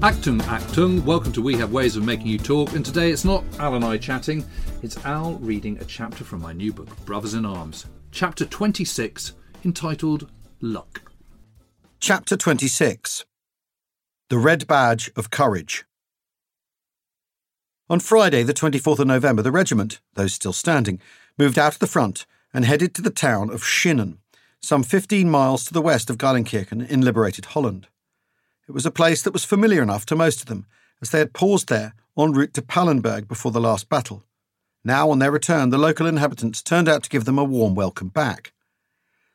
Actum, Actum, welcome to We Have Ways of Making You Talk, and today it's not Al and I chatting, it's Al reading a chapter from my new book, Brothers in Arms, chapter 26, entitled Luck. Chapter 26 The Red Badge of Courage. On Friday, the 24th of November, the regiment, though still standing, moved out of the front and headed to the town of Schinnen, some 15 miles to the west of Geilenkirchen in liberated Holland. It was a place that was familiar enough to most of them, as they had paused there en route to Pallenberg before the last battle. Now, on their return, the local inhabitants turned out to give them a warm welcome back.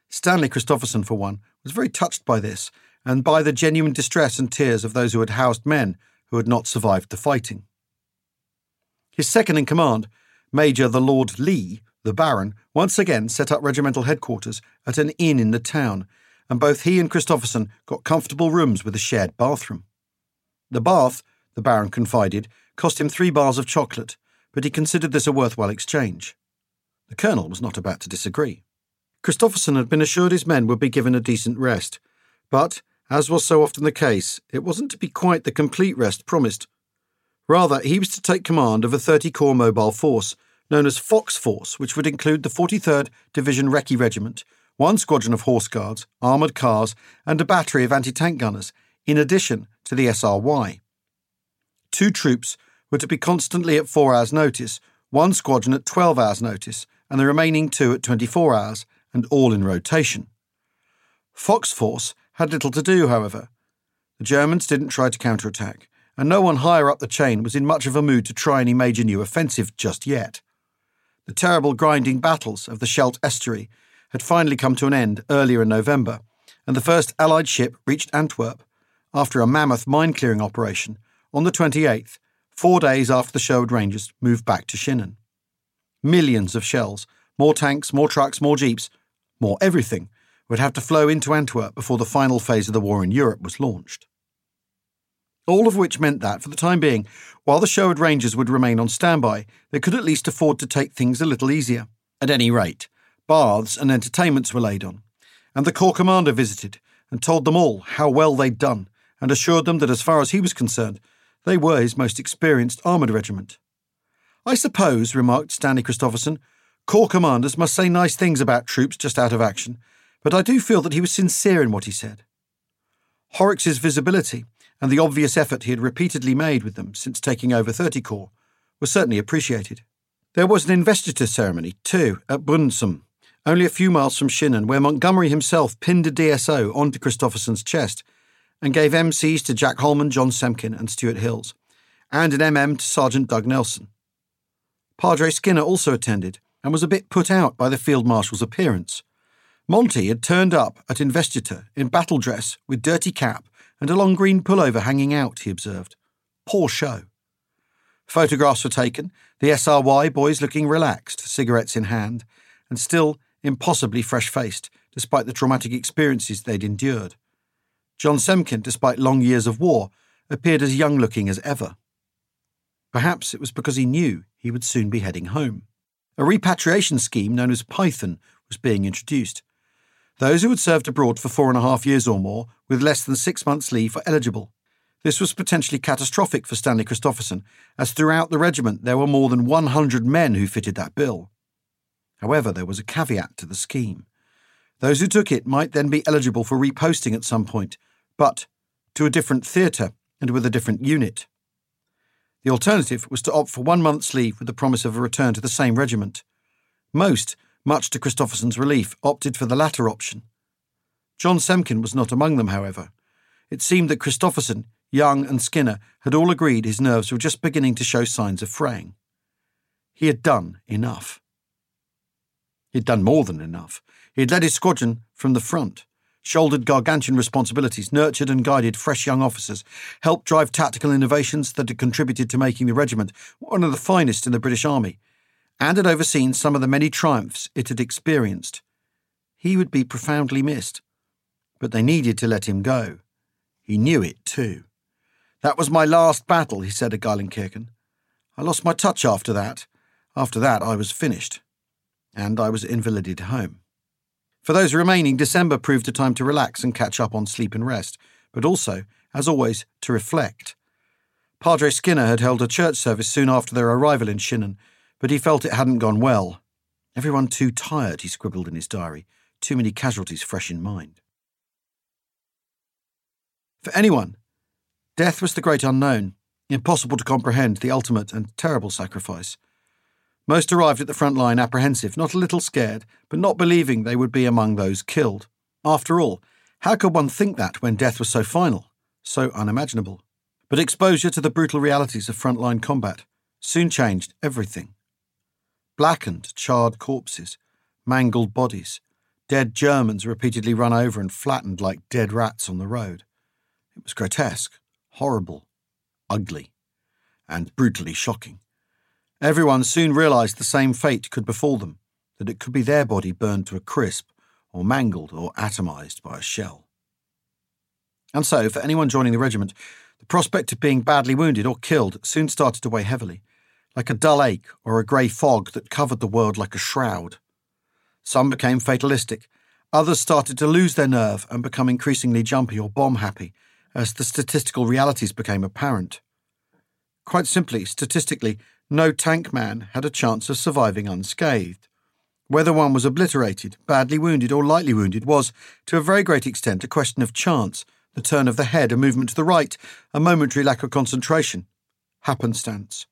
Stanley Christopherson, for one, was very touched by this and by the genuine distress and tears of those who had housed men who had not survived the fighting. His second in command, Major the Lord Leigh, the Baron, once again set up regimental headquarters at an inn in the town, and both he and Christopherson got comfortable rooms with a shared bathroom. The bath, the Baron confided, cost him three bars of chocolate, but he considered this a worthwhile exchange. The Colonel was not about to disagree. Christopherson had been assured his men would be given a decent rest, but, as was so often the case, it wasn't to be quite the complete rest promised. Rather, he was to take command of a 30 corps mobile force, known as Fox Force, which would include the 43rd Division Recce Regiment, one squadron of horse guards, armoured cars, and a battery of anti tank gunners, in addition to the SRY. Two troops were to be constantly at four hours' notice, one squadron at 12 hours' notice, and the remaining two at 24 hours, and all in rotation. Fox Force had little to do, however. The Germans didn't try to counterattack, and no one higher up the chain was in much of a mood to try any major new offensive just yet. The terrible grinding battles of the Scheldt estuary had finally come to an end earlier in November, and the first Allied ship reached Antwerp after a mammoth mine clearing operation on the 28th, four days after the Sherwood Rangers moved back to Schinnen. Millions of shells, more tanks, more trucks, more jeeps, more everything would have to flow into Antwerp before the final phase of the war in Europe was launched. All of which meant that, for the time being, while the Sherwood Rangers would remain on standby, they could at least afford to take things a little easier. At any rate, baths and entertainments were laid on, and the Corps commander visited and told them all how well they'd done, and assured them that as far as he was concerned, they were his most experienced armoured regiment. I suppose, remarked Stanley Christopherson, Corps commanders must say nice things about troops just out of action, but I do feel that he was sincere in what he said. Horrocks's visibility and the obvious effort he had repeatedly made with them since taking over 30 Corps was certainly appreciated. There was an investiture ceremony, too, at Brunssum, only a few miles from Schinnen, where Montgomery himself pinned a DSO onto Christopherson's chest and gave MCs to Jack Holman, John Semken, and Stuart Hills, and an MM to Sergeant Doug Nelson. Padre Skinner also attended and was a bit put out by the Field Marshal's appearance. Monty had turned up at investiture in battle dress with dirty cap and a long green pullover hanging out, he observed. Poor show. Photographs were taken, the SRY boys looking relaxed, cigarettes in hand, and still impossibly fresh faced, despite the traumatic experiences they'd endured. John Semken, despite long years of war, appeared as young looking as ever. Perhaps it was because he knew he would soon be heading home. A repatriation scheme known as Python was being introduced. Those who had served abroad for four and a half years or more with less than six months' leave were eligible. This was potentially catastrophic for Stanley Christopherson, as throughout the regiment there were more than 100 men who fitted that bill. However, there was a caveat to the scheme. Those who took it might then be eligible for reposting at some point, but to a different theatre and with a different unit. The alternative was to opt for one month's leave with the promise of a return to the same regiment. Most much to Christopherson's relief, opted for the latter option. John Semken was not among them, however. It seemed that Christopherson, Young, and Skinner had all agreed his nerves were just beginning to show signs of fraying. He had done enough. He had done more than enough. He had led his squadron from the front, shouldered gargantuan responsibilities, nurtured and guided fresh young officers, helped drive tactical innovations that had contributed to making the regiment one of the finest in the British Army, and had overseen some of the many triumphs it had experienced. He would be profoundly missed, but they needed to let him go. He knew it, too. That was my last battle, he said at Geilenkirchen. I lost my touch after that. After that, I was finished. And I was invalided home. For those remaining, December proved a time to relax and catch up on sleep and rest, but also, as always, to reflect. Padre Skinner had held a church service soon after their arrival in Schinnen, but he felt it hadn't gone well. Everyone too tired, he scribbled in his diary, too many casualties fresh in mind. For anyone, death was the great unknown, impossible to comprehend, the ultimate and terrible sacrifice. Most arrived at the front line apprehensive, not a little scared, but not believing they would be among those killed. After all, how could one think that when death was so final, so unimaginable? But exposure to the brutal realities of frontline combat soon changed everything blackened, charred corpses, mangled bodies, dead Germans repeatedly run over and flattened like dead rats on the road. It was grotesque, horrible, ugly, and brutally shocking. Everyone soon realized the same fate could befall them, that it could be their body burned to a crisp, or mangled or atomized by a shell. And so, for anyone joining the regiment, the prospect of being badly wounded or killed soon started to weigh heavily like a dull ache or a grey fog that covered the world like a shroud. Some became fatalistic, others started to lose their nerve and become increasingly jumpy or bomb happy as the statistical realities became apparent. Quite simply, statistically, no tank man had a chance of surviving unscathed. Whether one was obliterated, badly wounded, or lightly wounded was, to a very great extent, a question of chance, the turn of the head, a movement to the right, a momentary lack of concentration, happenstance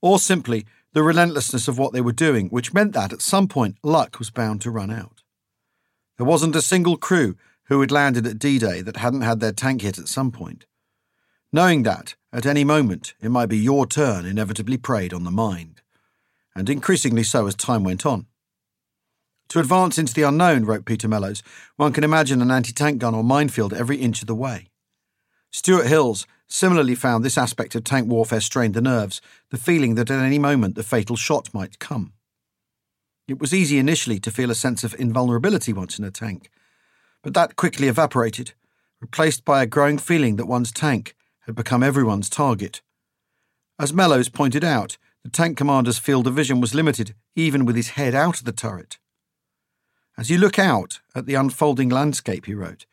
or simply the relentlessness of what they were doing, which meant that at some point luck was bound to run out. There wasn't a single crew who had landed at D Day that hadn't had their tank hit at some point. Knowing that, at any moment, it might be your turn inevitably preyed on the mind, and increasingly so as time went on. To advance into the unknown, wrote Peter Mellows, one can imagine an anti tank gun or minefield every inch of the way. Stuart Hills similarly found this aspect of tank warfare strained the nerves, the feeling that at any moment the fatal shot might come. It was easy initially to feel a sense of invulnerability once in a tank, but that quickly evaporated, replaced by a growing feeling that one's tank had become everyone's target. As Mellows pointed out, the tank commander's field of vision was limited even with his head out of the turret. As you look out at the unfolding landscape, he wrote,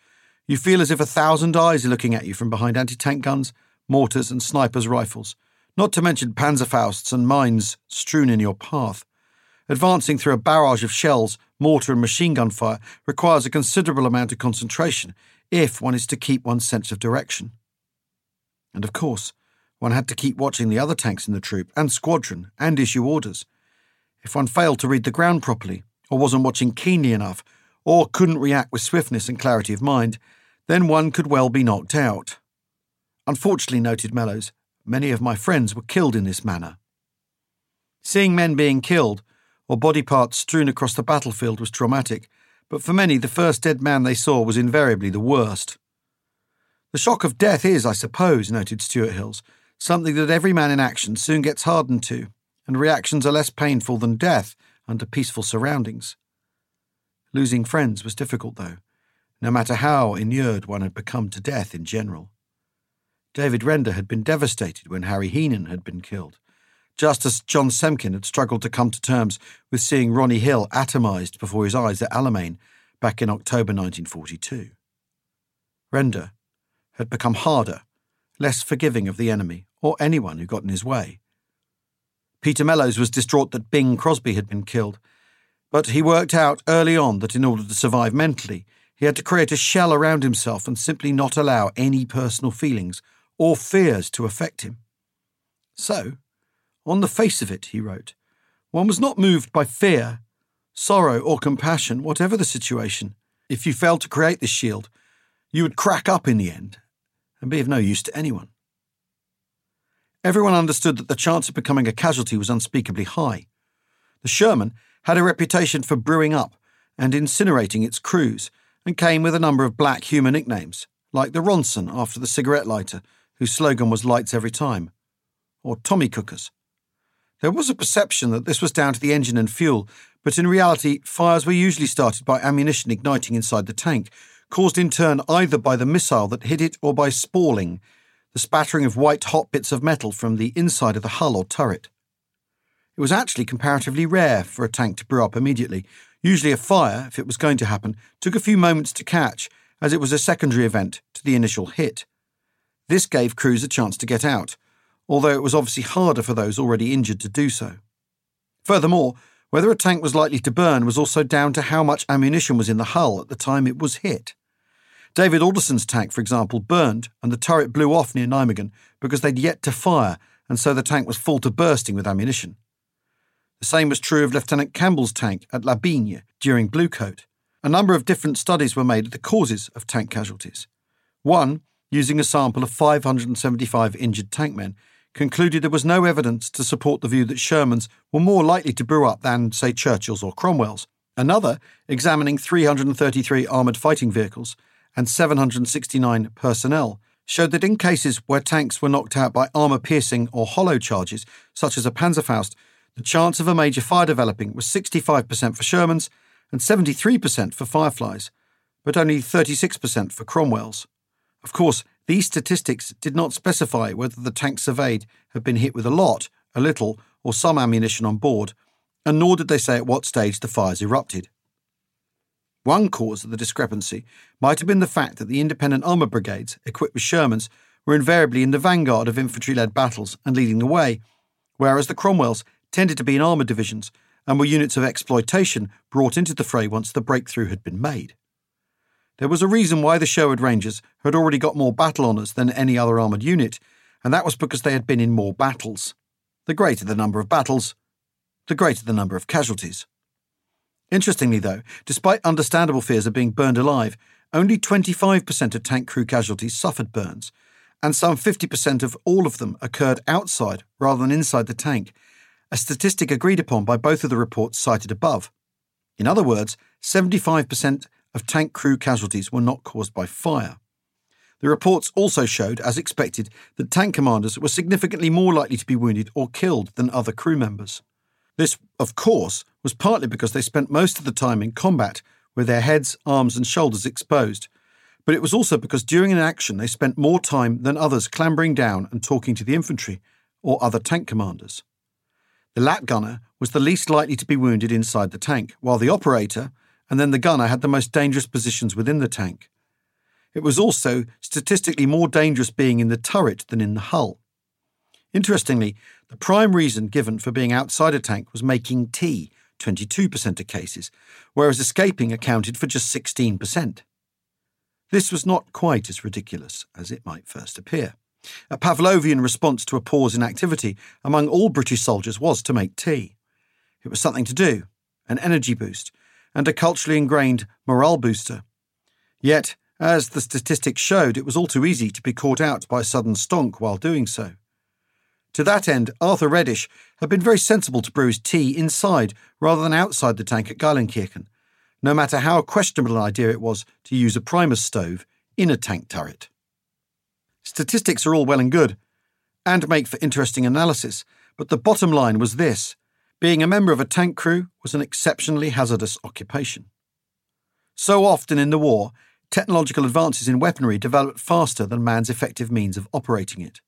you feel as if a thousand eyes are looking at you from behind anti tank guns, mortars, and snipers' rifles, not to mention panzerfausts and mines strewn in your path. Advancing through a barrage of shells, mortar, and machine gun fire requires a considerable amount of concentration if one is to keep one's sense of direction. And of course, one had to keep watching the other tanks in the troop and squadron and issue orders. If one failed to read the ground properly, or wasn't watching keenly enough, or couldn't react with swiftness and clarity of mind, then one could well be knocked out. Unfortunately, noted Mellows, many of my friends were killed in this manner. Seeing men being killed, or body parts strewn across the battlefield, was traumatic, but for many, the first dead man they saw was invariably the worst. The shock of death is, I suppose, noted Stuart Hills, something that every man in action soon gets hardened to, and reactions are less painful than death under peaceful surroundings. Losing friends was difficult, though, no matter how inured one had become to death in general. David Render had been devastated when Harry Heenan had been killed, just as John Semken had struggled to come to terms with seeing Ronnie Hill atomized before his eyes at Alamein back in October 1942. Render had become harder, less forgiving of the enemy or anyone who got in his way. Peter Mellows was distraught that Bing Crosby had been killed, but he worked out early on that in order to survive mentally, he had to create a shell around himself and simply not allow any personal feelings or fears to affect him. So, on the face of it, he wrote, one was not moved by fear, sorrow, or compassion, whatever the situation. If you failed to create this shield, you would crack up in the end and be of no use to anyone. Everyone understood that the chance of becoming a casualty was unspeakably high. The Sherman had a reputation for brewing up and incinerating its crews, and came with a number of black humour nicknames, like the Ronson after the cigarette lighter, whose slogan was lights every time, or Tommy Cookers. There was a perception that this was down to the engine and fuel, but in reality, fires were usually started by ammunition igniting inside the tank, caused in turn either by the missile that hit it or by spalling, the spattering of white hot bits of metal from the inside of the hull or turret. It was actually comparatively rare for a tank to brew up immediately. Usually, a fire, if it was going to happen, took a few moments to catch, as it was a secondary event to the initial hit. This gave crews a chance to get out, although it was obviously harder for those already injured to do so. Furthermore, whether a tank was likely to burn was also down to how much ammunition was in the hull at the time it was hit. David Alderson's tank, for example, burned and the turret blew off near Nijmegen because they'd yet to fire, and so the tank was full to bursting with ammunition. The same was true of Lieutenant Campbell's tank at La Bigne during Bluecoat. A number of different studies were made of the causes of tank casualties. One, using a sample of 575 injured tankmen, concluded there was no evidence to support the view that Shermans were more likely to brew up than, say, Churchills or Cromwells. Another, examining 333 armoured fighting vehicles, and 769 personnel showed that in cases where tanks were knocked out by armour piercing or hollow charges, such as a Panzerfaust, the chance of a major fire developing was 65% for Shermans and 73% for Fireflies, but only 36% for Cromwells. Of course, these statistics did not specify whether the tanks surveyed had been hit with a lot, a little, or some ammunition on board, and nor did they say at what stage the fires erupted. One cause of the discrepancy might have been the fact that the independent armour brigades, equipped with Shermans, were invariably in the vanguard of infantry led battles and leading the way, whereas the Cromwells tended to be in armoured divisions and were units of exploitation brought into the fray once the breakthrough had been made. There was a reason why the Sherwood Rangers had already got more battle honours than any other armoured unit, and that was because they had been in more battles. The greater the number of battles, the greater the number of casualties. Interestingly, though, despite understandable fears of being burned alive, only 25% of tank crew casualties suffered burns, and some 50% of all of them occurred outside rather than inside the tank, a statistic agreed upon by both of the reports cited above. In other words, 75% of tank crew casualties were not caused by fire. The reports also showed, as expected, that tank commanders were significantly more likely to be wounded or killed than other crew members. This, of course, was partly because they spent most of the time in combat with their heads, arms, and shoulders exposed, but it was also because during an action they spent more time than others clambering down and talking to the infantry or other tank commanders. The lap gunner was the least likely to be wounded inside the tank, while the operator and then the gunner had the most dangerous positions within the tank. It was also statistically more dangerous being in the turret than in the hull. Interestingly, the prime reason given for being outside a tank was making tea, 22% of cases, whereas escaping accounted for just 16%. This was not quite as ridiculous as it might first appear. A Pavlovian response to a pause in activity among all British soldiers was to make tea. It was something to do, an energy boost, and a culturally ingrained morale booster. Yet, as the statistics showed, it was all too easy to be caught out by sudden stonk while doing so. To that end, Arthur Reddish had been very sensible to brew his tea inside rather than outside the tank at Geilenkirchen, no matter how questionable an idea it was to use a primus stove in a tank turret. Statistics are all well and good, and make for interesting analysis, but the bottom line was this being a member of a tank crew was an exceptionally hazardous occupation. So often in the war, technological advances in weaponry developed faster than man's effective means of operating it.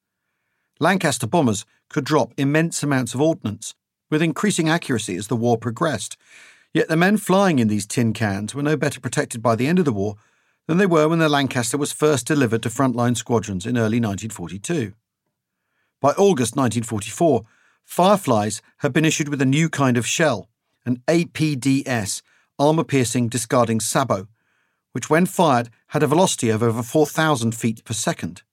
Lancaster bombers could drop immense amounts of ordnance with increasing accuracy as the war progressed, yet the men flying in these tin cans were no better protected by the end of the war than they were when the Lancaster was first delivered to frontline squadrons in early 1942. By August 1944, Fireflies had been issued with a new kind of shell, an APDS, armour piercing discarding sabot, which, when fired, had a velocity of over 4,000 feet per second.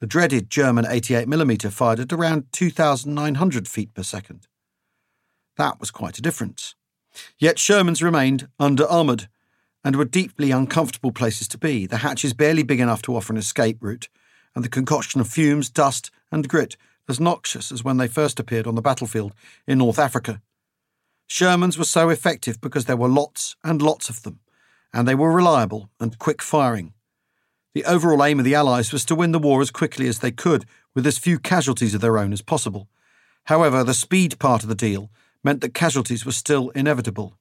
The dreaded German 88mm fired at around 2,900 feet per second. That was quite a difference. Yet Shermans remained under armoured and were deeply uncomfortable places to be, the hatches barely big enough to offer an escape route, and the concoction of fumes, dust, and grit as noxious as when they first appeared on the battlefield in North Africa. Shermans were so effective because there were lots and lots of them, and they were reliable and quick firing. The overall aim of the Allies was to win the war as quickly as they could, with as few casualties of their own as possible. However, the speed part of the deal meant that casualties were still inevitable,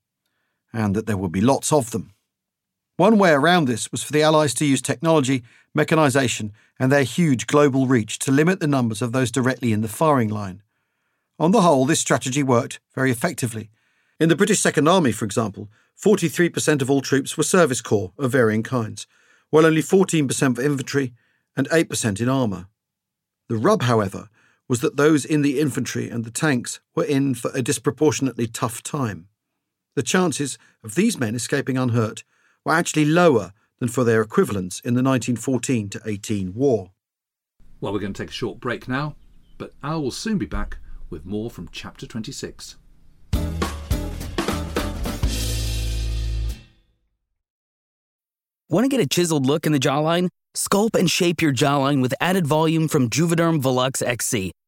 and that there would be lots of them. One way around this was for the Allies to use technology, mechanisation, and their huge global reach to limit the numbers of those directly in the firing line. On the whole, this strategy worked very effectively. In the British Second Army, for example, 43% of all troops were service corps of varying kinds, while only 14% for infantry and 8% in armour. The rub, however, was that those in the infantry and the tanks were in for a disproportionately tough time. The chances of these men escaping unhurt were actually lower than for their equivalents in the 1914 to 18 war. Well, we're going to take a short break now, but Al will soon be back with more from chapter 26. Want to get a chiseled look in the jawline? Sculpt and shape your jawline with added volume from Juvederm Volux XC.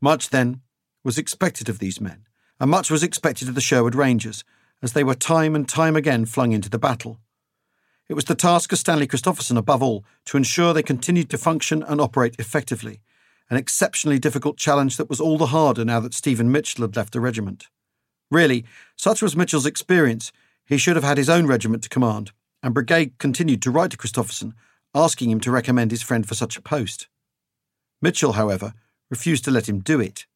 Much, then, was expected of these men, and much was expected of the Sherwood Rangers, as they were time and time again flung into the battle. It was the task of Stanley Christopherson, above all, to ensure they continued to function and operate effectively, an exceptionally difficult challenge that was all the harder now that Stephen Mitchell had left the regiment. Really, such was Mitchell's experience, he should have had his own regiment to command, and Brigade continued to write to Christopherson asking him to recommend his friend for such a post. Mitchell, however, refused to let him do it.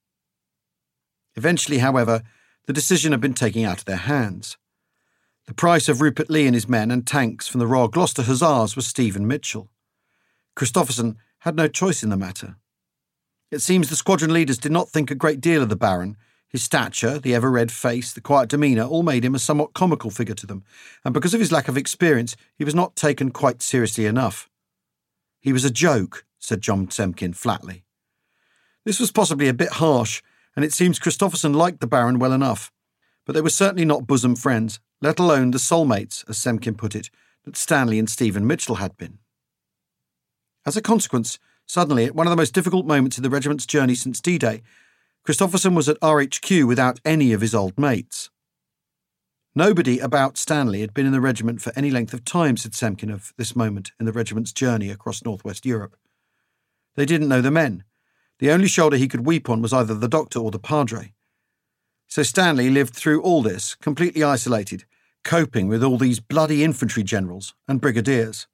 Eventually, however, the decision had been taken out of their hands. The price of Rupert Leigh and his men and tanks from the Royal Gloucester Hussars was Stephen Mitchell. Christopherson had no choice in the matter. It seems the squadron leaders did not think a great deal of the Baron. His stature, the ever red face, the quiet demeanour all made him a somewhat comical figure to them, and because of his lack of experience, he was not taken quite seriously enough. He was a joke, said John Semken flatly. This was possibly a bit harsh, and it seems Christopherson liked the Baron well enough, but they were certainly not bosom friends, let alone the soulmates, as Semken put it, that Stanley and Stephen Mitchell had been. As a consequence, suddenly, at one of the most difficult moments in the regiment's journey since D Day, Christopherson was at RHQ without any of his old mates. Nobody about Stanley had been in the regiment for any length of time, said Semken of this moment in the regiment's journey across northwest Europe. They didn't know the men. The only shoulder he could weep on was either the doctor or the padre. So Stanley lived through all this, completely isolated, coping with all these bloody infantry generals and brigadiers.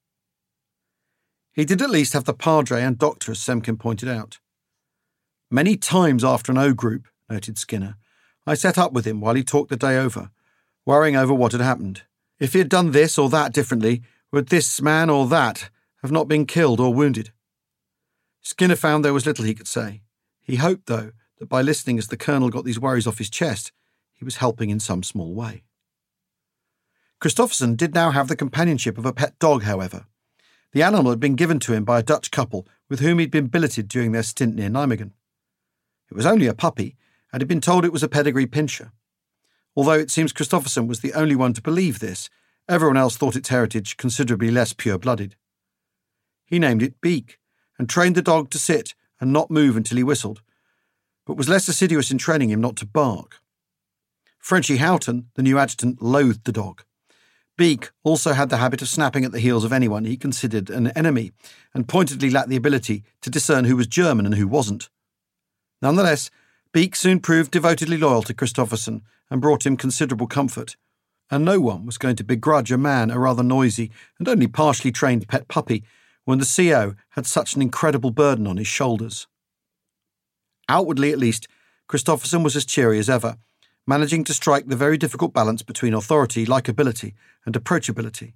He did at least have the padre and doctor, as Semken pointed out. Many times after an O group, noted Skinner, I sat up with him while he talked the day over, worrying over what had happened. If he had done this or that differently, would this man or that have not been killed or wounded? Skinner found there was little he could say. He hoped, though, that by listening as the colonel got these worries off his chest, he was helping in some small way. Christopherson did now have the companionship of a pet dog, however. The animal had been given to him by a Dutch couple with whom he'd been billeted during their stint near Nijmegen. It was only a puppy, and had been told it was a pedigree pinscher. Although it seems Christopherson was the only one to believe this, everyone else thought its heritage considerably less pure blooded. He named it Beak, and trained the dog to sit and not move until he whistled, but was less assiduous in training him not to bark. Frenchy Houghton, the new adjutant, loathed the dog. Beak also had the habit of snapping at the heels of anyone he considered an enemy, and pointedly lacked the ability to discern who was German and who wasn't. Nonetheless, Beak soon proved devotedly loyal to Christopherson and brought him considerable comfort, and no one was going to begrudge a man a rather noisy and only partially trained pet puppy when the CO had such an incredible burden on his shoulders. Outwardly, at least, Christopherson was as cheery as ever, managing to strike the very difficult balance between authority, likability, and approachability.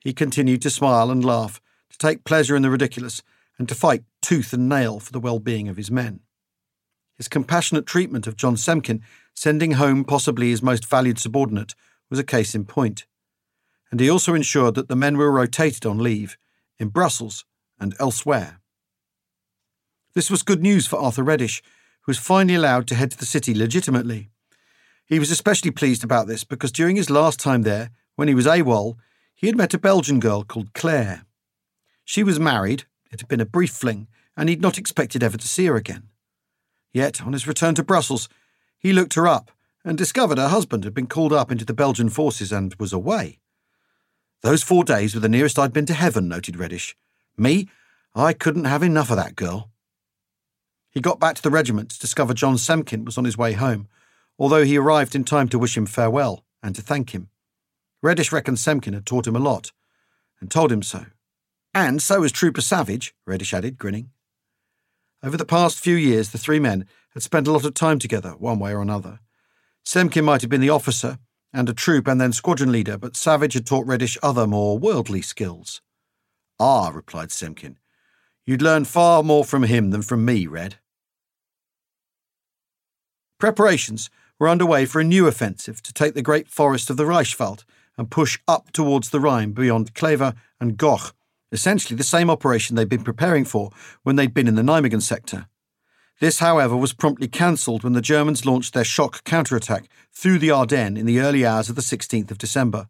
He continued to smile and laugh, to take pleasure in the ridiculous, and to fight tooth and nail for the well being of his men. His compassionate treatment of John Semken, sending home possibly his most valued subordinate, was a case in point. And he also ensured that the men were rotated on leave, in Brussels and elsewhere. This was good news for Arthur Reddish, who was finally allowed to head to the city legitimately. He was especially pleased about this because during his last time there, when he was AWOL, he had met a Belgian girl called Claire. She was married, it had been a brief fling, and he'd not expected ever to see her again. Yet, on his return to Brussels, he looked her up and discovered her husband had been called up into the Belgian forces and was away. Those four days were the nearest I'd been to heaven, noted Reddish. Me, I couldn't have enough of that girl. He got back to the regiment to discover John Semken was on his way home, although he arrived in time to wish him farewell and to thank him. Reddish reckoned Semken had taught him a lot, and told him so. And so has Trooper Savage, Reddish added, grinning. Over the past few years, the three men had spent a lot of time together, one way or another. Semken might have been the officer and a troop and then squadron leader, but Savage had taught Reddish other, more worldly skills. Ah, replied Semken, you'd learn far more from him than from me, Red. Preparations were underway for a new offensive to take the great forest of the Reichswald and push up towards the Rhine beyond Kleve and Goch, essentially the same operation they'd been preparing for when they'd been in the Nijmegen sector. This, however, was promptly cancelled when the Germans launched their shock counterattack through the Ardennes in the early hours of the 16th of December.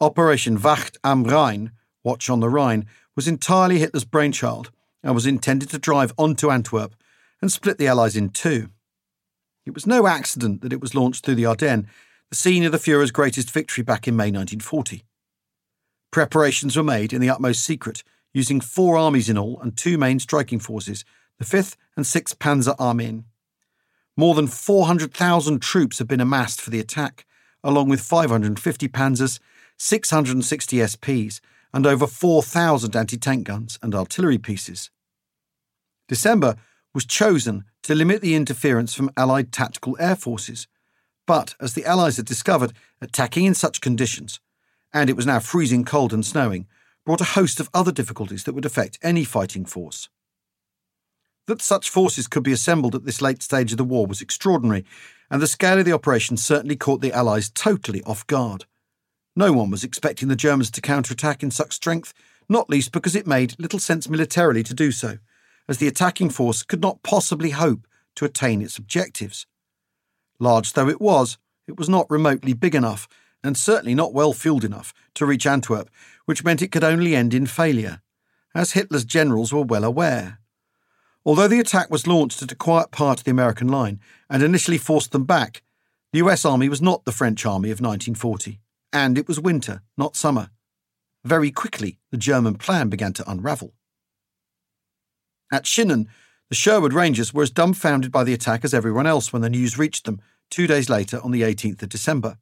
Operation Wacht am Rhein, Watch on the Rhine, was entirely Hitler's brainchild and was intended to drive onto Antwerp and split the Allies in two. It was no accident that it was launched through the Ardennes, the scene of the Fuhrer's greatest victory back in May 1940. Preparations were made in the utmost secret, using four armies in all and two main striking forces, the 5th and 6th Panzer Armeen. More than 400,000 troops had been amassed for the attack, along with 550 panzers, 660 SPs, and over 4,000 anti tank guns and artillery pieces. December was chosen to limit the interference from Allied tactical air forces, but as the Allies had discovered, attacking in such conditions, and it was now freezing cold and snowing, brought a host of other difficulties that would affect any fighting force. That such forces could be assembled at this late stage of the war was extraordinary, and the scale of the operation certainly caught the Allies totally off guard. No one was expecting the Germans to counterattack in such strength, not least because it made little sense militarily to do so, as the attacking force could not possibly hope to attain its objectives. Large though it was, it was not remotely big enough, and certainly not well fueled enough, to reach Antwerp, which meant it could only end in failure, as Hitler's generals were well aware. Although the attack was launched at a quiet part of the American line and initially forced them back, the US Army was not the French Army of 1940, and it was winter, not summer. Very quickly, the German plan began to unravel. At Schinnen, the Sherwood Rangers were as dumbfounded by the attack as everyone else when the news reached them two days later on the 18th of December.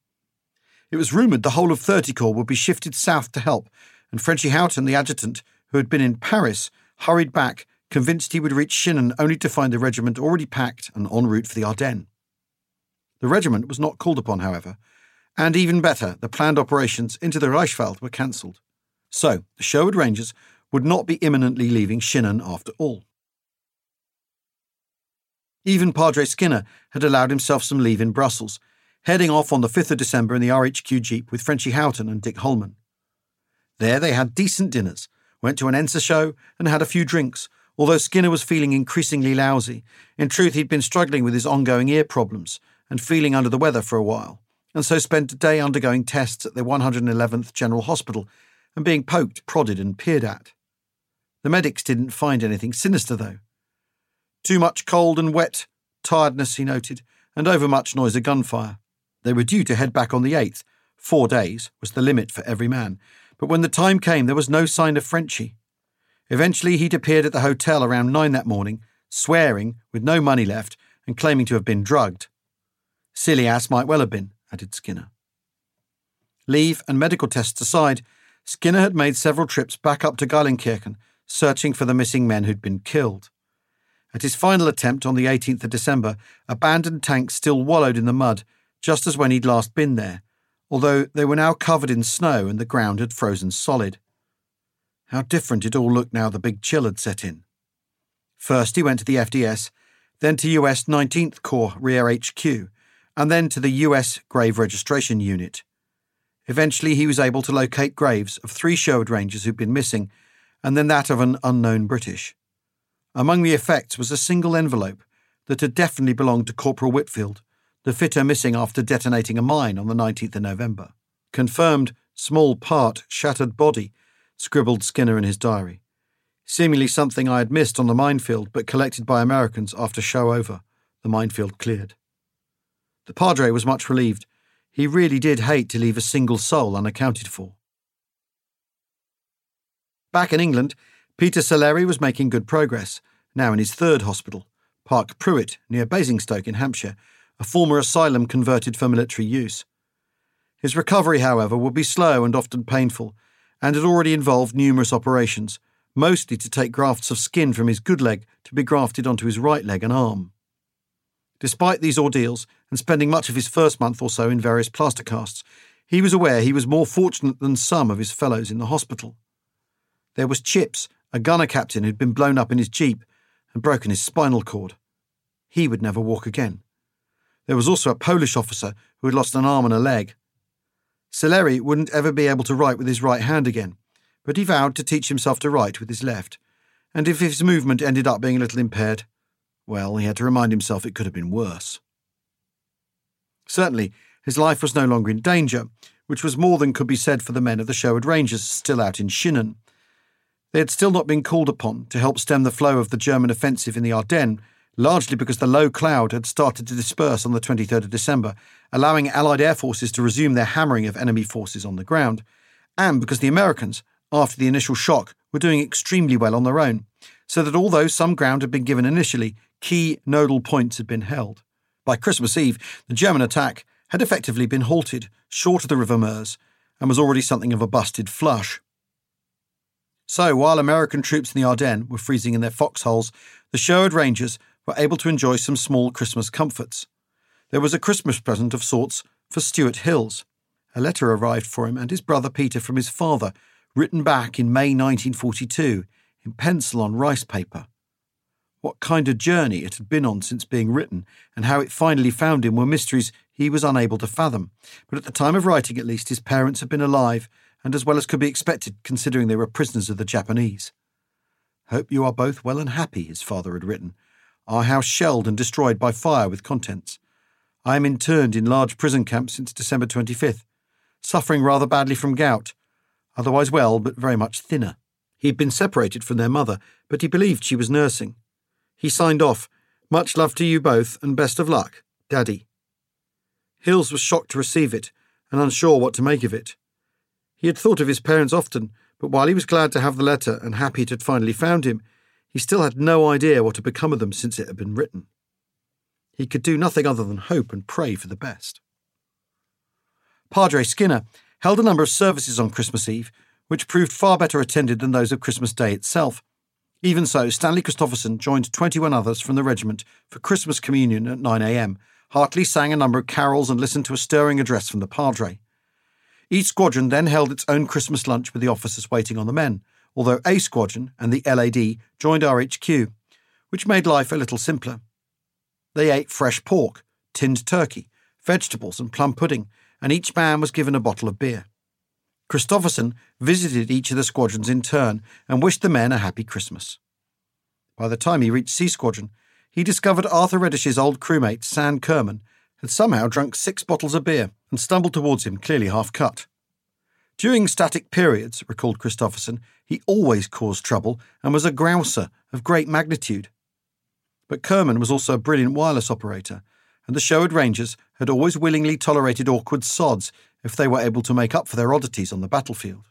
It was rumoured the whole of 30 Corps would be shifted south to help, and Frenchy Houghton, the adjutant, who had been in Paris, hurried back, convinced he would reach Schinnen only to find the regiment already packed and en route for the Ardennes. The regiment was not called upon, however, and even better, the planned operations into the Reichswald were cancelled. So, the Sherwood Rangers would not be imminently leaving Schinnen after all. Even Padre Skinner had allowed himself some leave in Brussels, heading off on the 5th of December in the RHQ Jeep with Frenchy Houghton and Dick Holman. There they had decent dinners, went to an Ensa show, and had a few drinks, although Skinner was feeling increasingly lousy. In truth, he'd been struggling with his ongoing ear problems and feeling under the weather for a while, and so spent a day undergoing tests at the 111th General Hospital and being poked, prodded, and peered at. The medics didn't find anything sinister, though. Too much cold and wet, tiredness, he noted, and overmuch noise of gunfire. They were due to head back on the 8th. Four days was the limit for every man. But when the time came, there was no sign of Frenchy. Eventually, he'd appeared at the hotel around nine that morning, swearing, with no money left, and claiming to have been drugged. Silly ass might well have been, added Skinner. Leave and medical tests aside, Skinner had made several trips back up to Geilenkirchen, searching for the missing men who'd been killed. At his final attempt on the 18th of December, abandoned tanks still wallowed in the mud, just as when he'd last been there, although they were now covered in snow and the ground had frozen solid. How different it all looked now the big chill had set in. First, he went to the FDS, then to US 19th Corps Rear HQ, and then to the US Grave Registration Unit. Eventually, he was able to locate graves of three Sherwood Rangers who'd been missing, and then that of an unknown British. Among the effects was a single envelope that had definitely belonged to Corporal Whitfield, the fitter missing after detonating a mine on the 19th of November. Confirmed small part shattered body, scribbled Skinner in his diary. Seemingly something I had missed on the minefield but collected by Americans after show over, the minefield cleared. The Padre was much relieved. He really did hate to leave a single soul unaccounted for. Back in England, Peter Selerie was making good progress, now in his third hospital, Park Prewett, near Basingstoke in Hampshire, a former asylum converted for military use. His recovery, however, would be slow and often painful, and had already involved numerous operations, mostly to take grafts of skin from his good leg to be grafted onto his right leg and arm. Despite these ordeals, and spending much of his first month or so in various plaster casts, he was aware he was more fortunate than some of his fellows in the hospital. There was Chips, a gunner captain who'd been blown up in his jeep and broken his spinal cord. He would never walk again. There was also a Polish officer who had lost an arm and a leg. Selerie wouldn't ever be able to write with his right hand again, but he vowed to teach himself to write with his left, and if his movement ended up being a little impaired, well, he had to remind himself it could have been worse. Certainly, his life was no longer in danger, which was more than could be said for the men of the Sherwood Rangers still out in Schinnen, they had still not been called upon to help stem the flow of the German offensive in the Ardennes, largely because the low cloud had started to disperse on the 23rd of December, allowing Allied air forces to resume their hammering of enemy forces on the ground, and because the Americans, after the initial shock, were doing extremely well on their own, so that although some ground had been given initially, key nodal points had been held. By Christmas Eve, the German attack had effectively been halted, short of the River Meuse, and was already something of a busted flush. So, while American troops in the Ardennes were freezing in their foxholes, the Sherwood Rangers were able to enjoy some small Christmas comforts. There was a Christmas present of sorts for Stuart Hills. A letter arrived for him and his brother Peter from his father, written back in May 1942 in pencil on rice paper. What kind of journey it had been on since being written, and how it finally found him were mysteries he was unable to fathom. But at the time of writing, at least, his parents had been alive, and as well as could be expected, considering they were prisoners of the Japanese. Hope you are both well and happy, his father had written. Our house shelled and destroyed by fire with contents. I am interned in large prison camp since December 25th, suffering rather badly from gout, otherwise well, but very much thinner. He had been separated from their mother, but he believed she was nursing. He signed off, Much love to you both, and best of luck, Daddy. Hills was shocked to receive it, and unsure what to make of it. He had thought of his parents often, but while he was glad to have the letter and happy it had finally found him, he still had no idea what had become of them since it had been written. He could do nothing other than hope and pray for the best. Padre Skinner held a number of services on Christmas Eve, which proved far better attended than those of Christmas Day itself. Even so, Stanley Christopherson joined 21 others from the regiment for Christmas communion at 9am. Hartley sang a number of carols and listened to a stirring address from the Padre. Each squadron then held its own Christmas lunch with the officers waiting on the men, although A Squadron and the LAD joined RHQ, which made life a little simpler. They ate fresh pork, tinned turkey, vegetables, and plum pudding, and each man was given a bottle of beer. Christopherson visited each of the squadrons in turn and wished the men a happy Christmas. By the time he reached C Squadron, he discovered Arthur Reddish's old crewmate, Sam Kerman, had somehow drunk six bottles of beer and stumbled towards him, clearly half cut. During static periods, recalled Christopherson, he always caused trouble and was a grouser of great magnitude. But Kerman was also a brilliant wireless operator, and the Sherwood Rangers had always willingly tolerated awkward sods if they were able to make up for their oddities on the battlefield.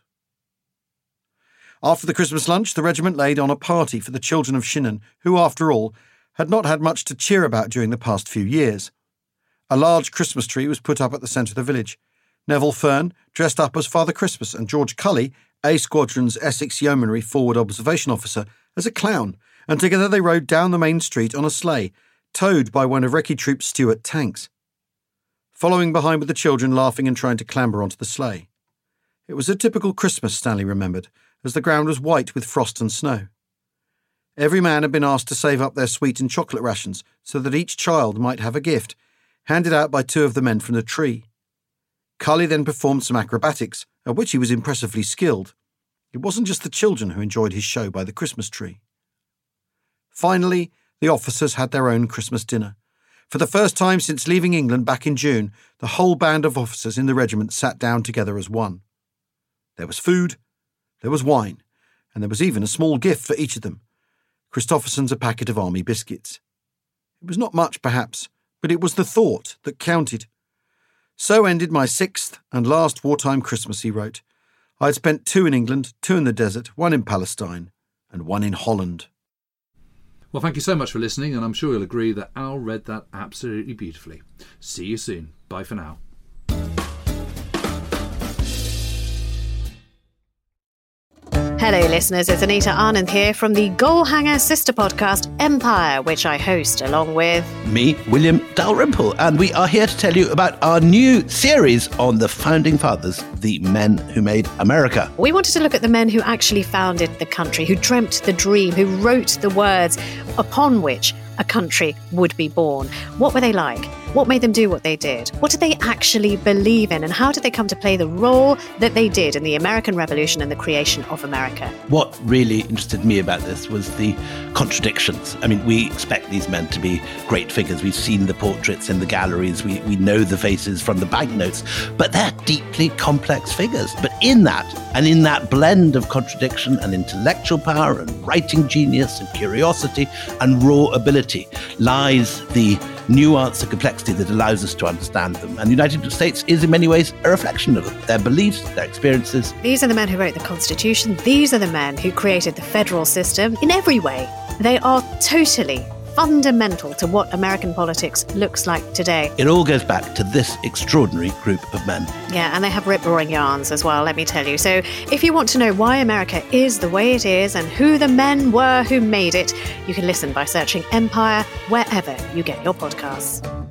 After the Christmas lunch, the regiment laid on a party for the children of Schinnen, who, after all, had not had much to cheer about during the past few years. A large Christmas tree was put up at the centre of the village. Neville Fern dressed up as Father Christmas and George Cully, A Squadron's Essex Yeomanry Forward Observation Officer, as a clown, and together they rode down the main street on a sleigh, towed by one of Recce Troop's Stuart tanks following behind with the children laughing and trying to clamber onto the sleigh. It was a typical Christmas, Stanley remembered, as the ground was white with frost and snow. Every man had been asked to save up their sweet and chocolate rations so that each child might have a gift, handed out by two of the men from the tree. Cully then performed some acrobatics, at which he was impressively skilled. It wasn't just the children who enjoyed his show by the Christmas tree. Finally, the officers had their own Christmas dinner. For the first time since leaving England back in June, the whole band of officers in the regiment sat down together as one. There was food, there was wine, and there was even a small gift for each of them Christopherson's a packet of army biscuits. It was not much, perhaps, but it was the thought that counted. So ended my sixth and last wartime Christmas, he wrote. I had spent two in England, two in the desert, one in Palestine, and one in Holland. Well, thank you so much for listening, and I'm sure you'll agree that Al read that absolutely beautifully. See you soon. Bye for now. Hello, listeners. It's Anita Anand here from the Goalhanger sister podcast, Empire, which I host along with me, William Dalrymple, and we are here to tell you about our new series on the founding fathers, the men who made America. We wanted to look at the men who actually founded the country, who dreamt the dream, who wrote the words upon which a country would be born. What were they like? What made them do what they did? What did they actually believe in? And how did they come to play the role that they did in the American Revolution and the creation of America? What really interested me about this was the contradictions. I mean, we expect these men to be great figures. We've seen the portraits in the galleries, we, we know the faces from the banknotes, but they're deeply complex figures. But in that, and in that blend of contradiction and intellectual power and writing genius and curiosity and raw ability lies the nuance and complexity that allows us to understand them. And the United States is, in many ways, a reflection of them, their beliefs, their experiences. These are the men who wrote the Constitution. These are the men who created the federal system in every way. They are totally fundamental to what American politics looks like today. It all goes back to this extraordinary group of men. Yeah, and they have rip roaring yarns as well, let me tell you. So if you want to know why America is the way it is and who the men were who made it, you can listen by searching Empire wherever you get your podcasts.